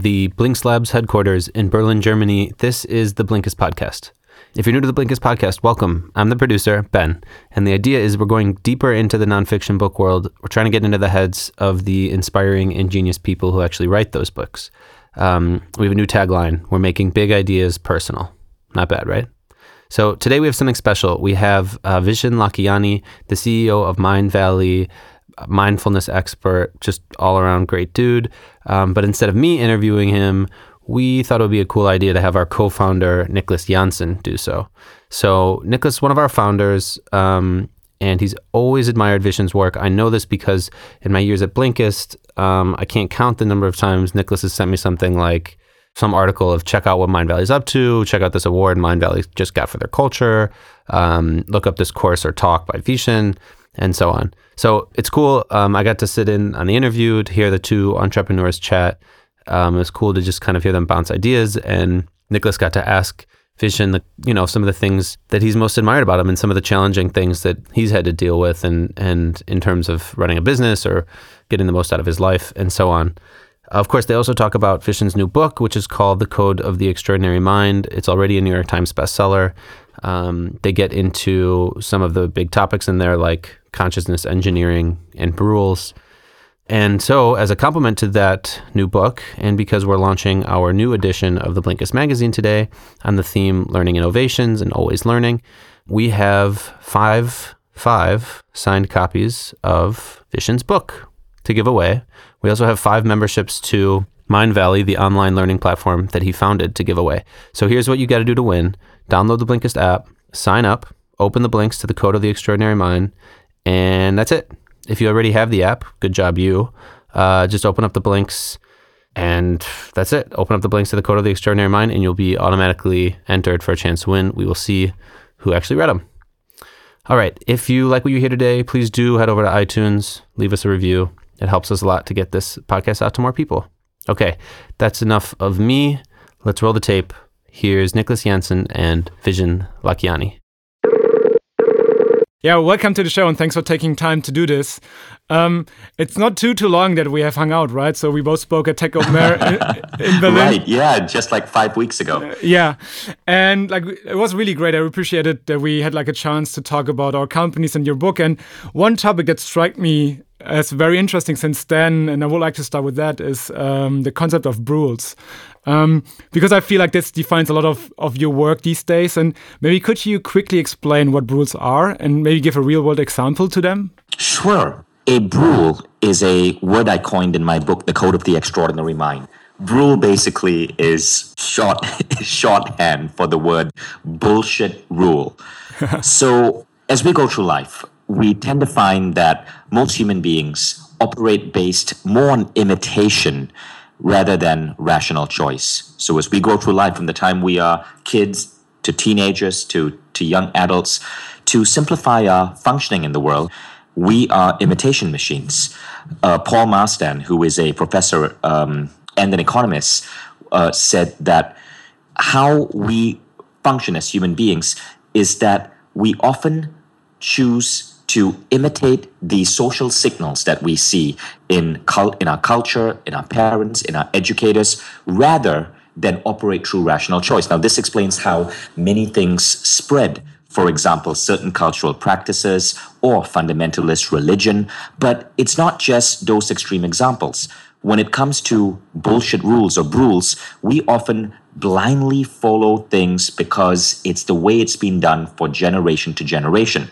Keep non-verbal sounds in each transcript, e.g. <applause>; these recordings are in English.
the Blinks Labs headquarters in Berlin, Germany. This is the Blinkist podcast. If you're new to the Blinkist podcast, welcome. I'm the producer, Ben, and the idea is we're going deeper into the nonfiction book world. We're trying to get into the heads of the inspiring, ingenious people who actually write those books. Um, we have a new tagline We're making big ideas personal. Not bad, right? So today we have something special. We have uh, Vishen Lakhiani, the CEO of Mindvalley, mindfulness expert, just all around great dude. Um, but instead of me interviewing him, we thought it would be a cool idea to have our co-founder Nicholas Jansen, do so. So Nicholas, one of our founders, um, and he's always admired Vishen's work. I know this because in my years at Blinkist, um, I can't count the number of times Nicholas has sent me something like some article of check out what Mindvalley's up to, check out this award Mindvalley just got for their culture, um, look up this course or talk by Vishen, and so on. So it's cool. Um, I got to sit in on the interview to hear the two entrepreneurs chat. Um, it was cool to just kind of hear them bounce ideas, and Nicholas got to ask Vishen, the, you know, some of the things that he's most admired about him, and some of the challenging things that he's had to deal with, and and in terms of running a business or getting the most out of his life, and so on. Of course, they also talk about Vishen's new book, which is called The Code of the Extraordinary Mind. It's already a New York Times bestseller. Um, they get into some of the big topics in there, like consciousness engineering and brules. And so, as a compliment to that new book, and because we're launching our new edition of the Blinkist magazine today on the theme Learning Innovations and Always Learning, we have five, five signed copies of Vishen's book to give away. We also have five memberships to Mindvalley, the online learning platform that he founded, to give away. So here's what you got to do to win download the Blinkist app, sign up, open the blinks to the code of the extraordinary mind, and that's it. If you already have the app, good job, you. Uh, just open up the blinks, and that's it. Open up the blinks to the code of the extraordinary mind, and you'll be automatically entered for a chance to win. We will see who actually read them. All right. If you like what you hear today, please do head over to iTunes, leave us a review. It helps us a lot to get this podcast out to more people. Okay, that's enough of me. Let's roll the tape. Here's Niklas Jansen and Vishen Lakhiani. Yeah, welcome to the show and thanks for taking time to do this. Um, it's not too too long that we have hung out, right? So we both spoke at Tech Open Air <laughs> in, in Berlin. Right, yeah, just like five weeks ago. Uh, yeah, and like it was really great. I appreciated that we had like a chance to talk about our companies and your book. And one topic that struck me as very interesting since then, and I would like to start with that, is um, the concept of brules. Um, because I feel like this defines a lot of, of your work these days. And maybe could you quickly explain what brules are and maybe give a real world example to them? Sure. A brule is a word I coined in my book, The Code of the Extraordinary Mind. Brule basically is short <laughs> shorthand for the word bullshit rule. <laughs> so as we go through life, we tend to find that most human beings operate based more on imitation rather than rational choice. So as we go through life from the time we are kids to teenagers to, to young adults, to simplify our functioning in the world, we are imitation machines. Uh, Paul Marsden, who is a professor um, and an economist, uh, said that how we function as human beings is that we often choose to imitate the social signals that we see in cult in our culture, in our parents, in our educators, rather than operate through rational choice. Now, this explains how many things spread. For example, certain cultural practices or fundamentalist religion, but it's not just those extreme examples. When it comes to bullshit rules or brules, we often blindly follow things because it's the way it's been done for generation to generation.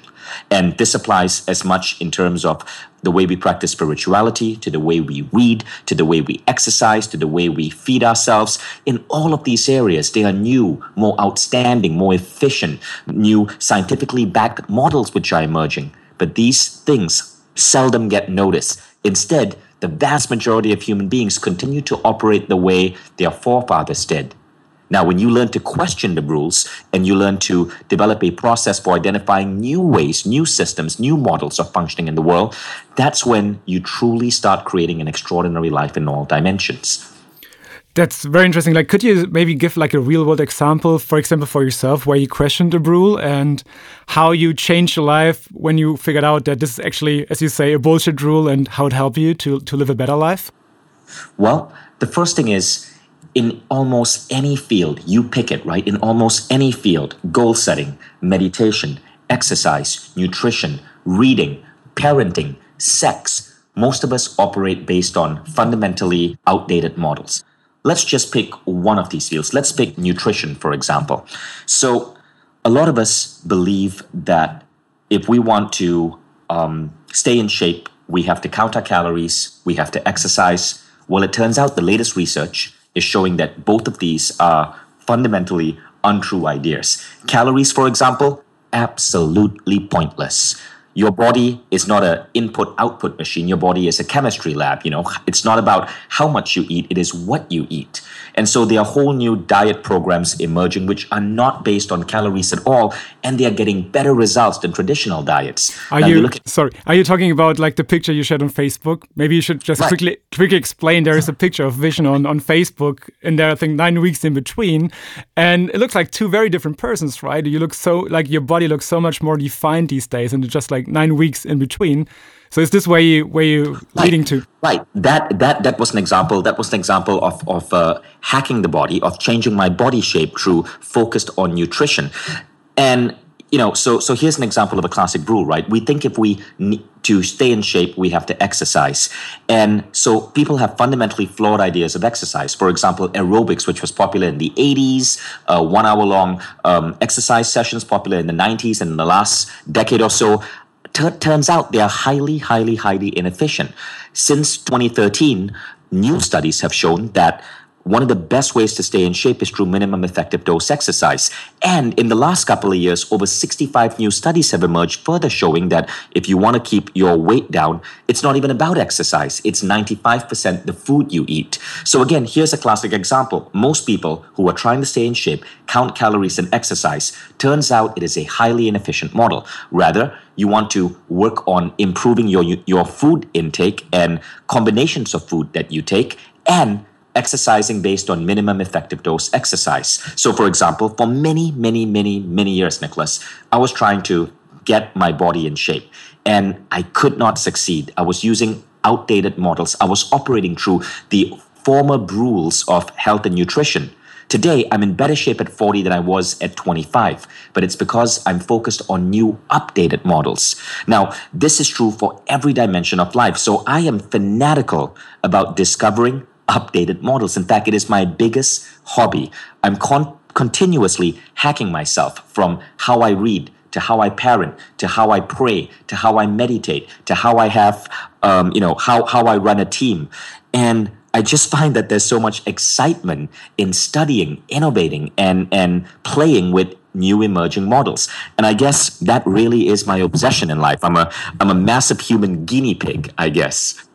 And this applies as much in terms of the way we practice spirituality, to the way we read, to the way we exercise, to the way we feed ourselves. In all of these areas, they are new, more outstanding, more efficient, new scientifically backed models which are emerging. But these things seldom get noticed. Instead, the vast majority of human beings continue to operate the way their forefathers did. Now, when you learn to question the rules and you learn to develop a process for identifying new ways, new systems, new models of functioning in the world, that's when you truly start creating an extraordinary life in all dimensions. That's very interesting. Like, could you maybe give like a real world example, for example, for yourself, where you questioned a rule and how you changed your life when you figured out that this is actually, as you say, a bullshit rule and how it helped you to, to live a better life? Well, the first thing is in almost any field, you pick it, right? In almost any field, goal setting, meditation, exercise, nutrition, reading, parenting, sex, most of us operate based on fundamentally outdated models. Let's just pick one of these fields. Let's pick nutrition, for example. So, a lot of us believe that if we want to um, stay in shape, we have to count our calories, we have to exercise. Well, it turns out the latest research is showing that both of these are fundamentally untrue ideas. Calories, for example, absolutely pointless your body is not an input output machine. Your body is a chemistry lab you know. It's not about how much you eat it is what you eat. And so there are whole new diet programs emerging which are not based on calories at all and they are getting better results than traditional diets. Are now you, you sorry are you talking about like the picture you shared on facebook? Maybe you should just right. quickly quickly explain there is a picture of Vishen on on facebook and there are i think nine weeks in between and it looks like two very different persons right? You look so like your body looks so much more defined these days and it's just like nine weeks in between. So is this where you where you right. leading to? Right. That that that was an example. That was an example of of uh, hacking the body, of changing my body shape through focused on nutrition, and you know. So so here's an example of a classic rule. Right. We think if we need to stay in shape, we have to exercise, and so people have fundamentally flawed ideas of exercise. For example, aerobics, which was popular in the 80s, uh, one hour long um, exercise sessions, popular in the 90s, and in the last decade or so turns out they are highly, highly, highly inefficient. Since 2013, new studies have shown that one of the best ways to stay in shape is through minimum effective dose exercise. And in the last couple of years, over 65 new studies have emerged further showing that if you want to keep your weight down, it's not even about exercise. It's 95% the food you eat. So again, here's a classic example. Most people who are trying to stay in shape count calories and exercise. Turns out it is a highly inefficient model. Rather, you want to work on improving your your food intake and combinations of food that you take and exercising based on minimum effective dose exercise. So, for example, for many, many, many, many years, Nicholas, I was trying to get my body in shape and I could not succeed. I was using outdated models, I was operating through the former rules of health and nutrition. Today, I'm in better shape at 40 than I was at 25, but it's because I'm focused on new updated models. Now, this is true for every dimension of life. So I am fanatical about discovering, updated models. In fact, it is my biggest hobby. I'm con- continuously hacking myself from how I read to how I parent, to how I pray, to how I meditate, to how I have, um, you know, how, how I run a team. And I just find that there's so much excitement in studying, innovating, and, and playing with new emerging models. And I guess that really is my obsession in life. I'm a, I'm a massive human guinea pig, I guess.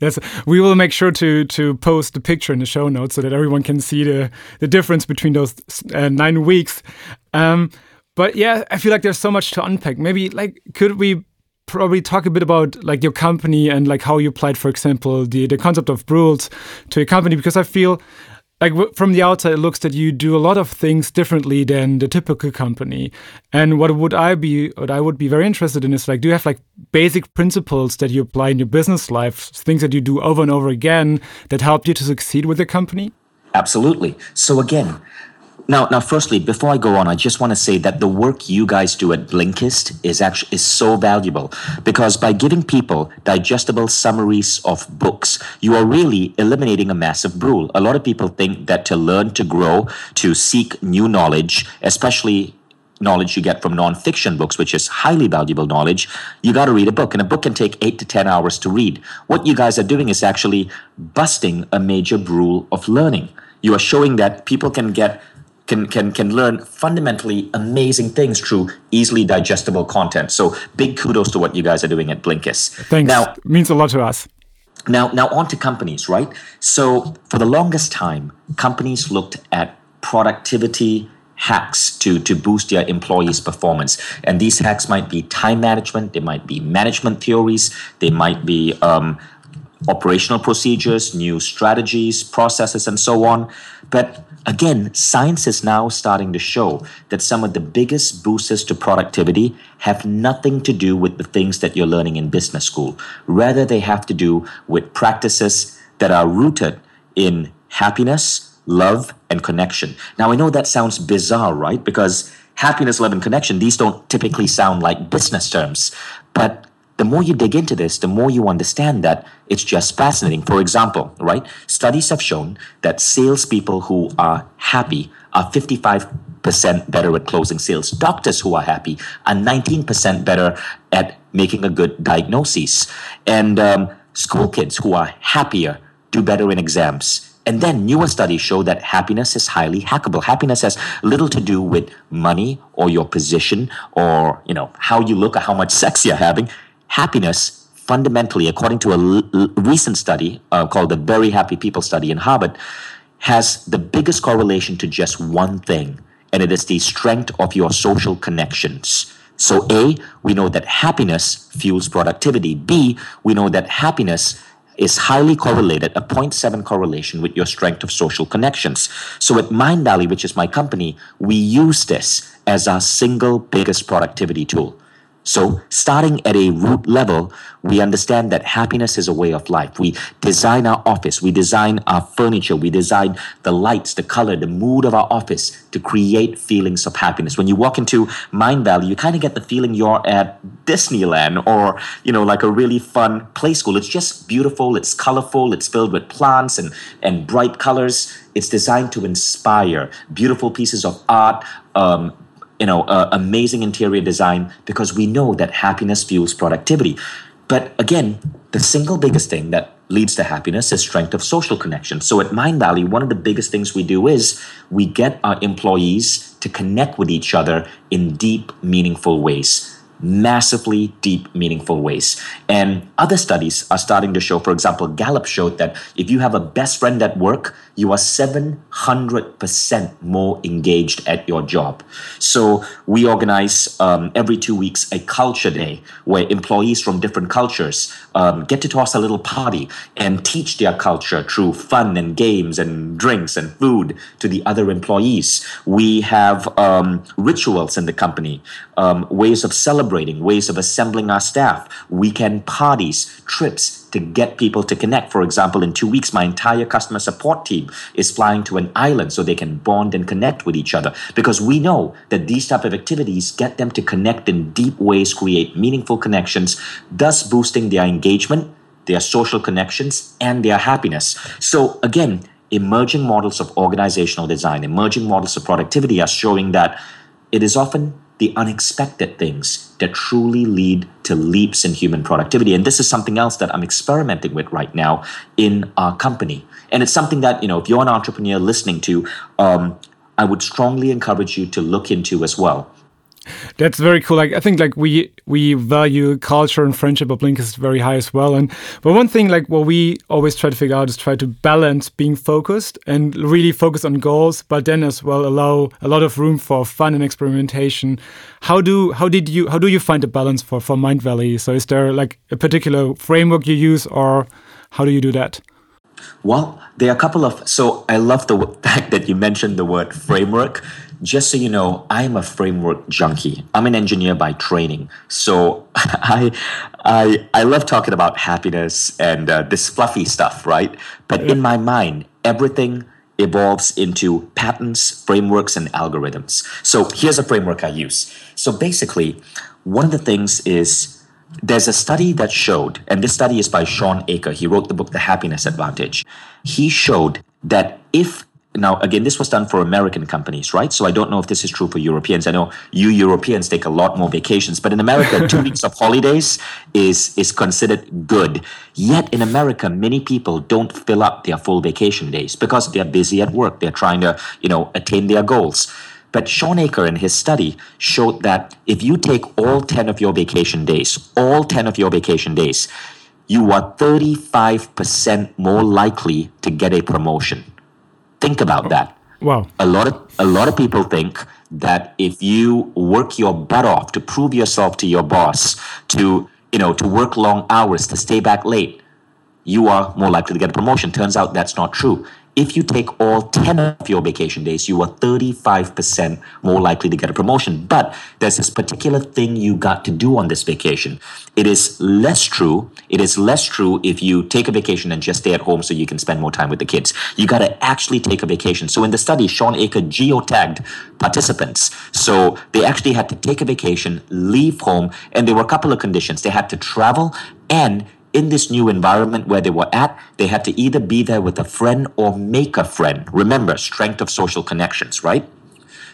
That's, we will make sure to to post the picture in the show notes so that everyone can see the the difference between those uh, nine weeks. Um, but yeah, I feel like there's so much to unpack. Maybe like could we probably talk a bit about like your company and like how you applied, for example, the the concept of brules to your company because I feel like from the outside it looks that you do a lot of things differently than the typical company. And what would i be what i would be very interested in is like do you have like basic principles that you apply in your business life things that you do over and over again that helped you to succeed with the company? Absolutely. So again now, now, firstly, before I go on, I just want to say that the work you guys do at Blinkist is actually is so valuable because by giving people digestible summaries of books, you are really eliminating a massive rule. A lot of people think that to learn, to grow, to seek new knowledge, especially knowledge you get from nonfiction books, which is highly valuable knowledge, you got to read a book. And a book can take eight to 10 hours to read. What you guys are doing is actually busting a major rule of learning. You are showing that people can get can can can learn fundamentally amazing things through easily digestible content. So big kudos to what you guys are doing at Blinkist. Thanks. Now it means a lot to us. Now now on to companies, right? So for the longest time, companies looked at productivity hacks to to boost their employees' performance. And these hacks might be time management, they might be management theories, they might be um, operational procedures, new strategies, processes, and so on. But again, science is now starting to show that some of the biggest boosters to productivity have nothing to do with the things that you're learning in business school. Rather, they have to do with practices that are rooted in happiness, love, and connection. Now, I know that sounds bizarre, right? Because happiness, love, and connection, these don't typically sound like business terms. But the more you dig into this, the more you understand that it's just fascinating. For example, right? Studies have shown that salespeople who are happy are 55% better at closing sales. Doctors who are happy are 19% better at making a good diagnosis. And um, school kids who are happier do better in exams. And then newer studies show that happiness is highly hackable. Happiness has little to do with money or your position or, you know, how you look or how much <laughs> sex you're having. Happiness, fundamentally, according to a recent study uh, called the Very Happy People study in Harvard, has the biggest correlation to just one thing, and it is the strength of your social connections. So, A, we know that happiness fuels productivity. B, we know that happiness is highly correlated, a 0.7 correlation with your strength of social connections. So at Mindvalley, which is my company, we use this as our single biggest productivity tool. So, starting at a root level, we understand that happiness is a way of life. We design our office, we design our furniture, we design the lights, the color, the mood of our office to create feelings of happiness. When you walk into Mindvalley, you kind of get the feeling you're at Disneyland or, you know, like a really fun play school. It's just beautiful, it's colorful, it's filled with plants and, and bright colors. It's designed to inspire beautiful pieces of art, um, you know, uh, amazing interior design because we know that happiness fuels productivity. But again, the single biggest thing that leads to happiness is strength of social connection. So at Mindvalley, one of the biggest things we do is we get our employees to connect with each other in deep, meaningful ways massively deep, meaningful ways. And other studies are starting to show, for example, Gallup showed that if you have a best friend at work, you are 700% more engaged at your job. So we organize um, every two weeks a culture day where employees from different cultures um, get to toss a little party and teach their culture through fun and games and drinks and food to the other employees. We have um, rituals in the company, um, ways of celebrating, ways of assembling our staff, weekend trips to get people to connect. For example, in two weeks, my entire customer support team is flying to an island so they can bond and connect with each other because we know that these type of activities get them to connect in deep ways, create meaningful connections, thus boosting their engagement, their social connections, and their happiness. So again, emerging models of organizational design, emerging models of productivity are showing that it is often the unexpected things that truly lead to leaps in human productivity. And this is something else that I'm experimenting with right now in our company. And it's something that, you know, if you're an entrepreneur listening to, um, I would strongly encourage you to look into as well. That's very cool. Like I think like we we value culture and friendship of Blinkist very high as well. And but one thing like what we always try to figure out is try to balance being focused and really focus on goals, but then as well allow a lot of room for fun and experimentation. How do how did you how do you find a balance for for Mindvalley? So is there like a particular framework you use, or how do you do that? Well, there are a couple of. So I love the <laughs> fact that you mentioned the word framework just so you know, I'm a framework junkie. I'm an engineer by training, so <laughs> I I I love talking about happiness and uh, this fluffy stuff, right? But in my mind, everything evolves into patterns, frameworks, and algorithms. So here's a framework I use. So basically, one of the things is there's a study that showed, and this study is by Shawn Achor. He wrote the book The Happiness Advantage. He showed that if now, again, this was done for American companies, right? So I don't know if this is true for Europeans. I know you Europeans take a lot more vacations, but in America, two <laughs> weeks of holidays is is considered good. Yet in America, many people don't fill up their full vacation days because they're busy at work. They're trying to, you know, attain their goals. But Shawn Achor in his study showed that if you take all 10 of your vacation days, all 10 of your vacation days, you are 35% more likely to get a promotion. Think about oh, that. Wow. A lot of a lot of people think that if you work your butt off to prove yourself to your boss, to you know, to work long hours, to stay back late, you are more likely to get a promotion. Turns out that's not true. If you take all 10 of your vacation days, you are 35% more likely to get a promotion. But there's this particular thing you got to do on this vacation. It is less true. It is less true if you take a vacation and just stay at home so you can spend more time with the kids. You got to actually take a vacation. So in the study, Shawn Achor geotagged participants. So they actually had to take a vacation, leave home, and there were a couple of conditions. They had to travel and in this new environment where they were at, they had to either be there with a friend or make a friend. Remember, strength of social connections, right?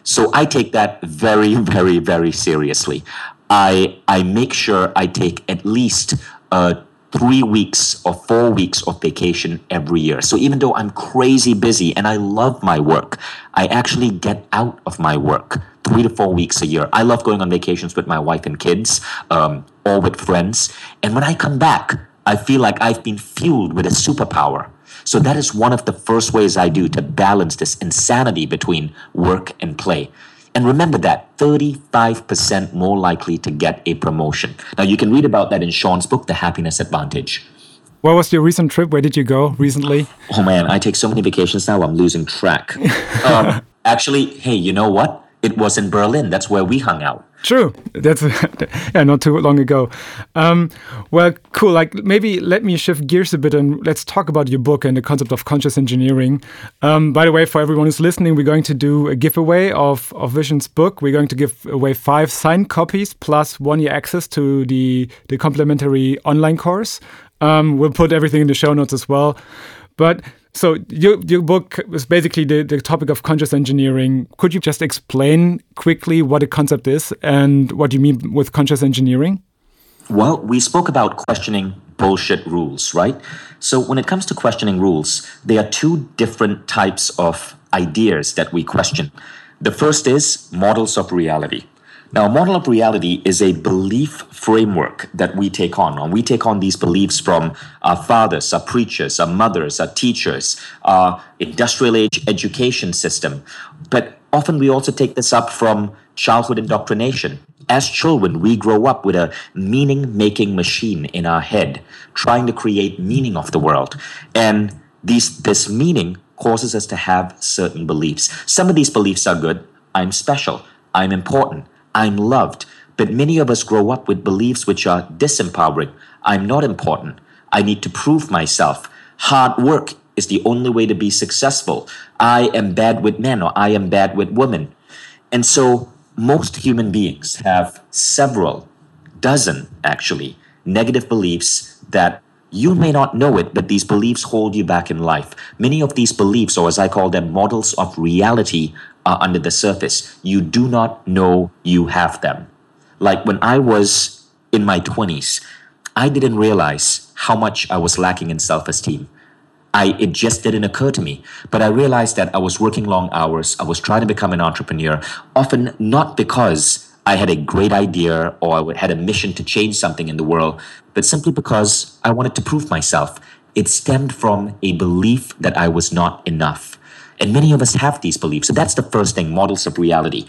So I take that very, <laughs> very, very seriously. I I make sure I take at least uh, three weeks or four weeks of vacation every year. So even though I'm crazy busy and I love my work, I actually get out of my work three to four weeks a year. I love going on vacations with my wife and kids, um, or with friends. And when I come back, I feel like I've been fueled with a superpower. So that is one of the first ways I do to balance this insanity between work and play. And remember that 35% more likely to get a promotion. Now, you can read about that in Shawn's book, The Happiness Advantage. What was your recent trip? Where did you go recently? Oh man, I take so many vacations now, I'm losing track. <laughs> um, actually, hey, you know what? It was in Berlin. That's where we hung out. True. That's <laughs> yeah, not too long ago. Um, well, cool. Like maybe let me shift gears a bit and let's talk about your book and the concept of conscious engineering. Um, by the way, for everyone who's listening, we're going to do a giveaway of of Vishen's book. We're going to give away five signed copies plus one year access to the the complimentary online course. Um, we'll put everything in the show notes as well. But so your your book is basically the, the topic of conscious engineering. Could you just explain quickly what a concept is and what you mean with conscious engineering? Well, we spoke about questioning bullshit rules, right? So when it comes to questioning rules, there are two different types of ideas that we question. The first is models of reality. Now, a model of reality is a belief framework that we take on. And we take on these beliefs from our fathers, our preachers, our mothers, our teachers, our industrial age education system. But often we also take this up from childhood indoctrination. As children, we grow up with a meaning making machine in our head, trying to create meaning of the world. And these, this meaning causes us to have certain beliefs. Some of these beliefs are good. I'm special. I'm important. I'm loved. But many of us grow up with beliefs which are disempowering. I'm not important. I need to prove myself. Hard work is the only way to be successful. I am bad with men or I am bad with women. And so most human beings have several, dozen actually, negative beliefs that you may not know it, but these beliefs hold you back in life. Many of these beliefs, or as I call them, models of reality, are under the surface. You do not know you have them. Like when I was in my 20s, I didn't realize how much I was lacking in self esteem. I, it just didn't occur to me. But I realized that I was working long hours. I was trying to become an entrepreneur, often not because I had a great idea or I had a mission to change something in the world, but simply because I wanted to prove myself. It stemmed from a belief that I was not enough. And many of us have these beliefs. So that's the first thing models of reality.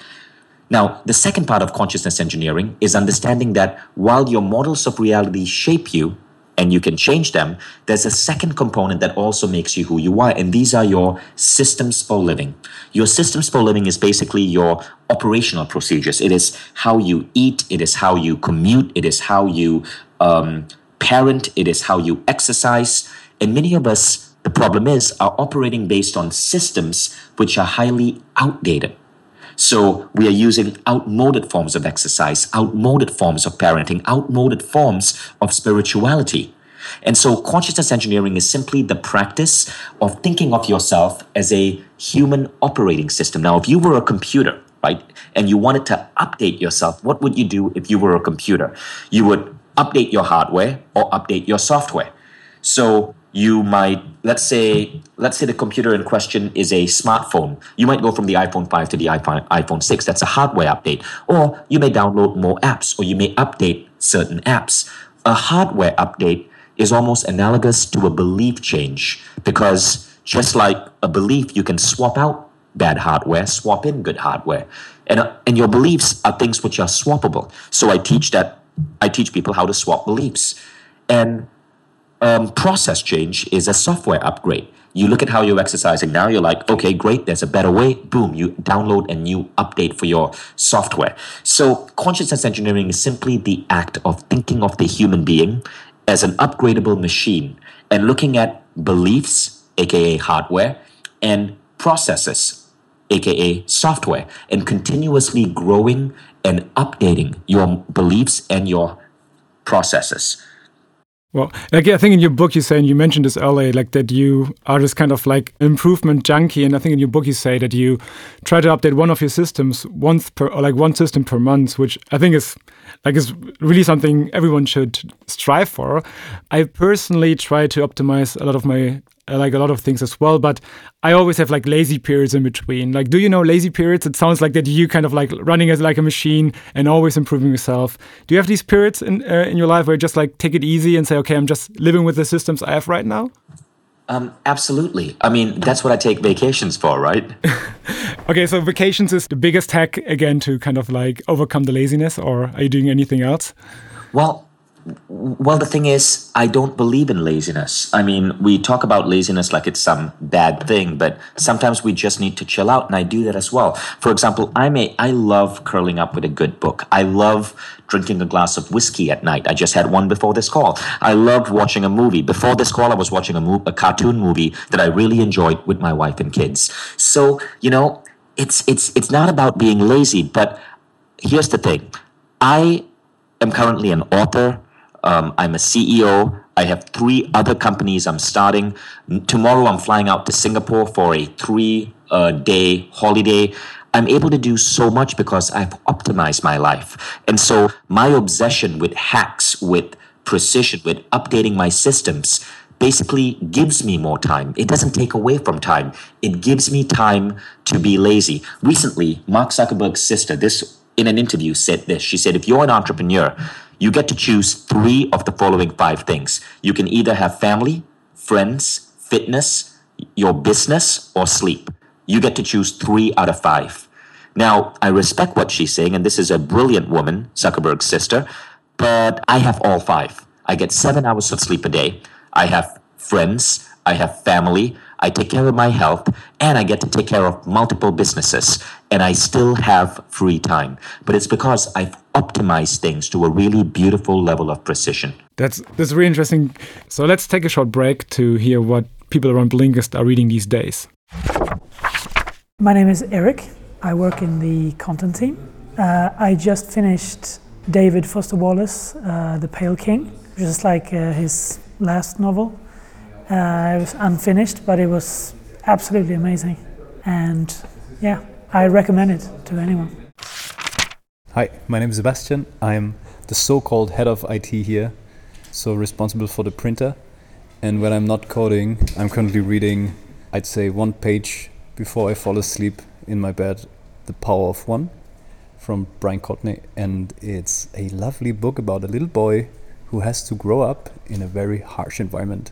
Now, the second part of consciousness engineering is understanding that while your models of reality shape you and you can change them, there's a second component that also makes you who you are, and these are your systems for living. Your systems for living is basically your operational procedures. It is how you eat, it is how you commute, it is how you um, parent, it is how you exercise. And many of us problem is, are operating based on systems which are highly outdated. So we are using outmoded forms of exercise, outmoded forms of parenting, outmoded forms of spirituality. And so consciousness engineering is simply the practice of thinking of yourself as a human operating system. Now, if you were a computer, right, and you wanted to update yourself, what would you do if you were a computer? You would update your hardware or update your software. So you might let's say let's say the computer in question is a smartphone. You might go from the iphone 5 to the iphone, iphone 6 that's a hardware update. Or you may download more apps or you may update certain apps. A hardware update is almost analogous to a belief change because just like a belief you can swap out bad hardware swap in good hardware. And, uh, and your beliefs are things which are swappable. So i teach that i teach people how to swap beliefs. And um, process change is a software upgrade. You look at how you're exercising now, you're like, okay, great, there's a better way. Boom, you download a new update for your software. So, consciousness engineering is simply the act of thinking of the human being as an upgradable machine and looking at beliefs, aka hardware, and processes, aka software, and continuously growing and updating your beliefs and your processes. Well, like I think in your book you say, and you mentioned this earlier, like that you are this kind of like improvement junkie, and I think in your book you say that you try to update one of your systems once per, like one system per month, which I think is like is really something everyone should strive for. I personally try to optimize a lot of my like a lot of things as well, but I always have like lazy periods in between. Like, do you know lazy periods? It sounds like that you kind of like running as like a machine and always improving yourself. Do you have these periods in uh, in your life where you just like take it easy and say, okay, I'm just living with the systems I have right now? Um, absolutely. I mean, that's what I take vacations for, right? <laughs> okay, so vacations is the biggest hack again to kind of like overcome the laziness, or are you doing anything else? Well, well, the thing is, I don't believe in laziness. I mean, we talk about laziness like it's some bad thing, but sometimes we just need to chill out, and I do that as well. For example, I may I love curling up with a good book. I love drinking a glass of whiskey at night. I just had one before this call. I love watching a movie. Before this call, I was watching a, mo- a cartoon movie that I really enjoyed with my wife and kids. So you know, it's it's it's not about being lazy, but here's the thing. I am currently an author. Um, I'm a CEO. I have three other companies I'm starting. Tomorrow, I'm flying out to Singapore for a three uh, day holiday. I'm able to do so much because I've optimized my life. And so, my obsession with hacks, with precision, with updating my systems, basically gives me more time. It doesn't take away from time. It gives me time to be lazy. Recently, Mark Zuckerberg's sister, this in an interview said this. She said, if you're an entrepreneur, you get to choose three of the following five things. You can either have family, friends, fitness, your business, or sleep. You get to choose three out of five. Now, I respect what she's saying, and this is a brilliant woman, Zuckerberg's sister, but I have all five. I get seven hours of sleep a day. I have friends. I have family. I take care of my health and I get to take care of multiple businesses and I still have free time. But it's because I've optimized things to a really beautiful level of precision. That's that's really interesting. So let's take a short break to hear what people around Blinkist are reading these days. My name is Eric. I work in the content team. Uh, I just finished David Foster Wallace, uh, The Pale King, which is like uh, his last novel. Uh, it was unfinished, but it was absolutely amazing. And yeah, I recommend it to anyone. Hi, my name is Sebastian. I'm the so called head of IT here, so responsible for the printer. And when I'm not coding, I'm currently reading, I'd say, one page before I fall asleep in my bed The Power of One from Bryce Courtenay. And it's a lovely book about a little boy who has to grow up in a very harsh environment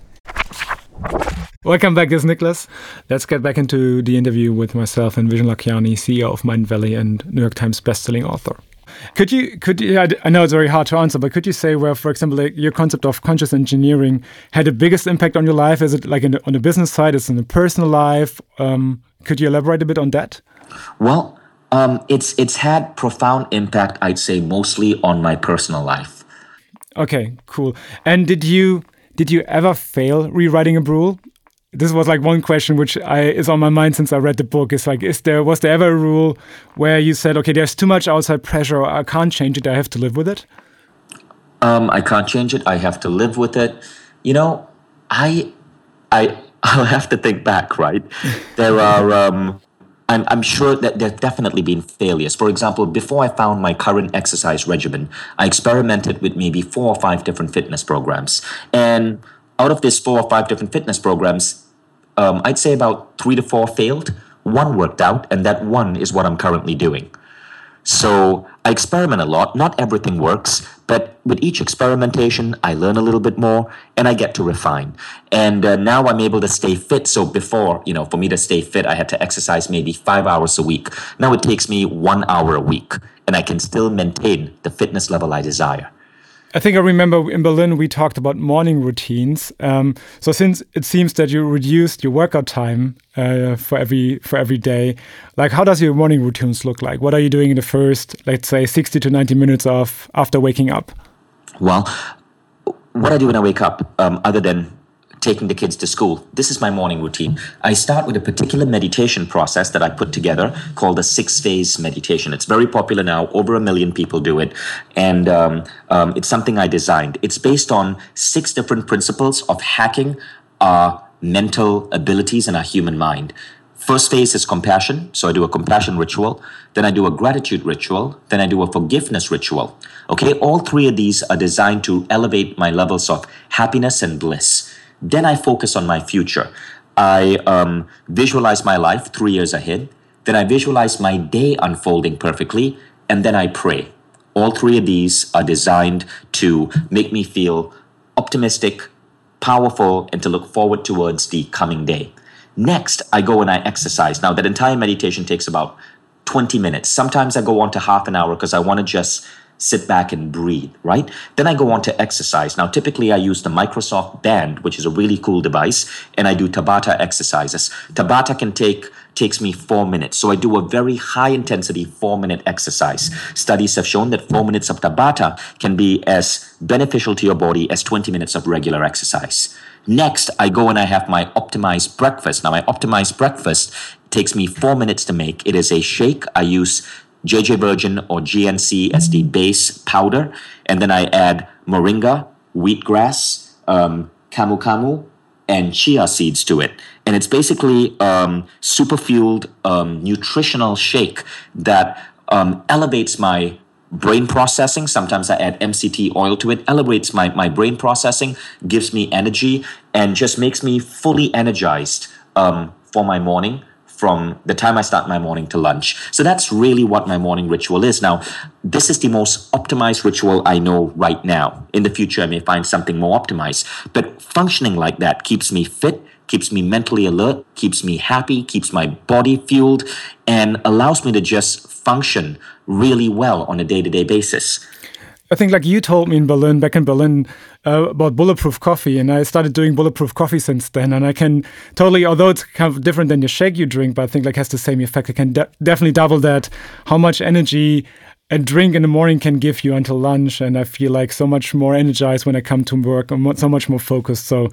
Welcome back, this is Nicholas. Let's get back into the interview with myself and Vishen Lakhiani, CEO of Mindvalley and New York Times bestselling author. Could you, could you, I know it's very hard to answer, but could you say where, for example, like your concept of conscious engineering had the biggest impact on your life? Is it like the, on the business side? Is it in the personal life? Um, could you elaborate a bit on that? Well, um, it's it's had profound impact. I'd say mostly on my personal life. Okay, cool. And did you did you ever fail rewriting a rule? This was like one question which I, is on my mind since I read the book. Is like, is there was there ever a rule where you said, okay, there's too much outside pressure, I can't change it, I have to live with it? Um, I can't change it. I have to live with it. You know, I, I, <laughs> I'll have to think back. Right, there are um, I'm, I'm sure that there have definitely been failures. For example, before I found my current exercise regimen, I experimented with maybe four or five different fitness programs. And out of these four or five different fitness programs, um, I'd say about three to four failed. One worked out, and that one is what I'm currently doing. So I experiment a lot. Not everything works, but with each experimentation, I learn a little bit more and I get to refine. And uh, now I'm able to stay fit. So before, you know, for me to stay fit, I had to exercise maybe five hours a week. Now it takes me one hour a week and I can still maintain the fitness level I desire. I think I remember in Berlin we talked about morning routines. Um, so since it seems that you reduced your workout time uh, for every for every day, like how does your morning routines look like? What are you doing in the first, let's say, sixty to ninety minutes of after waking up? Well, what I do when I wake up, um, other than taking the kids to school. This is my morning routine. I start with a particular meditation process that I put together called the six phase meditation. It's very popular now. Over a million people do it. And um, um, it's something I designed. It's based on six different principles of hacking our mental abilities and our human mind. First phase is compassion. So I do a compassion ritual. Then I do a gratitude ritual. Then I do a forgiveness ritual. Okay. All three of these are designed to elevate my levels of happiness and bliss. Then I focus on my future. I um, visualize my life three years ahead. Then I visualize my day unfolding perfectly. And then I pray. All three of these are designed to make me feel optimistic, powerful, and to look forward towards the coming day. Next, I go and I exercise. Now, that entire meditation takes about 20 minutes. Sometimes I go on to half an hour because I want to just sit back and breathe, right? Then I go on to exercise. Now, typically I use the Microsoft Band, which is a really cool device, and I do Tabata exercises. Tabata can take takes me four minutes. So I do a very high intensity four minute exercise. Studies have shown that four minutes of Tabata can be as beneficial to your body as 20 minutes of regular exercise. Next, I go and I have my optimized breakfast. Now, my optimized breakfast takes me four minutes to make. It is a shake. I use JJ Virgin or GNC as the base powder. And then I add moringa, wheatgrass, um, camu camu, and chia seeds to it. And it's basically um, super fueled um, nutritional shake that um, elevates my brain processing. Sometimes I add MCT oil to it, elevates my, my brain processing, gives me energy, and just makes me fully energized um, for my morning from the time I start my morning to lunch. So that's really what my morning ritual is. Now, this is the most optimized ritual I know right now. In the future, I may find something more optimized. But functioning like that keeps me fit, keeps me mentally alert, keeps me happy, keeps my body fueled, and allows me to just function really well on a day to day basis. I think, like you told me in Berlin, back in Berlin, uh, about bulletproof coffee, and I started doing bulletproof coffee since then. And I can totally, although it's kind of different than the shake you drink, but I think like has the same effect. I can de definitely double that. How much energy a drink in the morning can give you until lunch, and I feel like so much more energized when I come to work. I'm so much more focused. So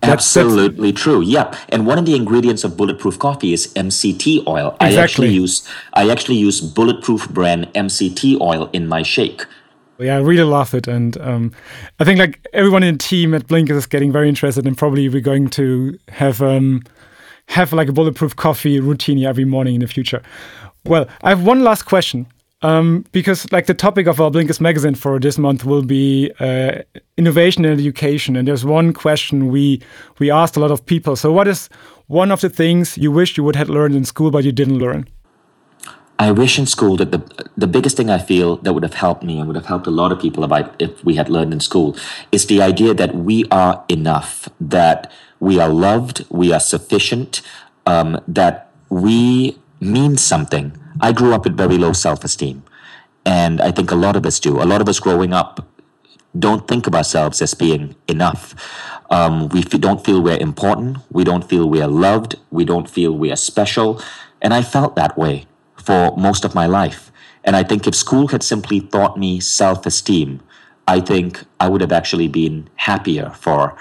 that's, absolutely that's, true. Yep. And one of the ingredients of bulletproof coffee is MCT oil. Exactly. I actually use I actually use bulletproof brand MCT oil in my shake yeah, I really love it, and um, I think like everyone in the team at Blinkist is getting very interested, and probably we're going to have um, have like a bulletproof coffee routine every morning in the future. Well, I have one last question um, because like the topic of our Blinkist magazine for this month will be uh, innovation and education, and there's one question we we asked a lot of people. So, what is one of the things you wish you would have learned in school but you didn't learn? I wish in school that the the biggest thing I feel that would have helped me and would have helped a lot of people about if we had learned in school is the idea that we are enough, that we are loved, we are sufficient, um, that we mean something. I grew up with very low self esteem, and I think a lot of us do. A lot of us growing up don't think of ourselves as being enough. Um, we f- don't feel we're important. We don't feel we are loved. We don't feel we are special. And I felt that way for most of my life. And I think if school had simply taught me self esteem, I think I would have actually been happier for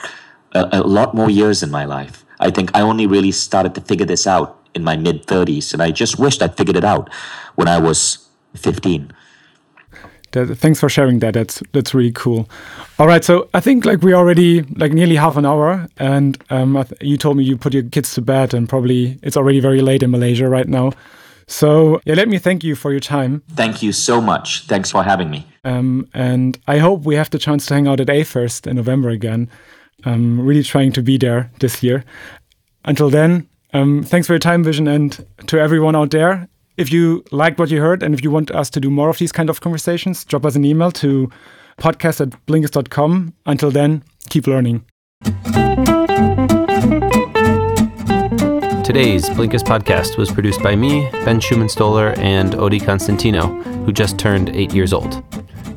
a, a, lot more years in my life. I think I only really started to figure this out in my mid 30s, and I just wished I'd figured it out when I was 15. thanks for sharing that. That's that's really cool. All right, so I think like we already like nearly half an hour, and um, you told me you put your kids to bed, and probably it's already very late in Malaysia right now. So, yeah, let me thank you for your time. Thank you so much. Thanks for having me. Um, and I hope we have the chance to hang out at A-Fest in November again. I'm really trying to be there this year. Until then, um, thanks for your time, Vishen, and to everyone out there. If you liked what you heard and if you want us to do more of these kind of conversations, drop us an email to podcast at blinkist.com. Until then, keep learning. Today's Blinkist podcast was produced by me, Ben Schumann Stoller, and Odie Constantino, who just turned eight years old.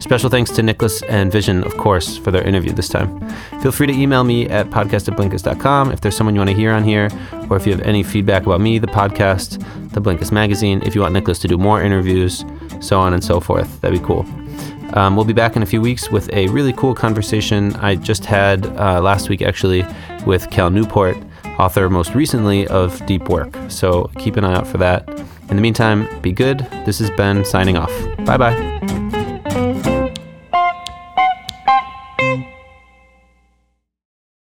Special thanks to Nicholas and Vishen, of course, for their interview this time. Feel free to email me at podcast at if there's someone you want to hear on here, or if you have any feedback about me, the podcast, the Blinkist magazine, if you want Nicholas to do more interviews, so on and so forth. That'd be cool. Um, we'll be back in a few weeks with a really cool conversation I just had uh, last week, actually, with Cal Newport, author most recently of Deep Work. So keep an eye out for that. In the meantime, be good. This is Ben signing off. Bye bye.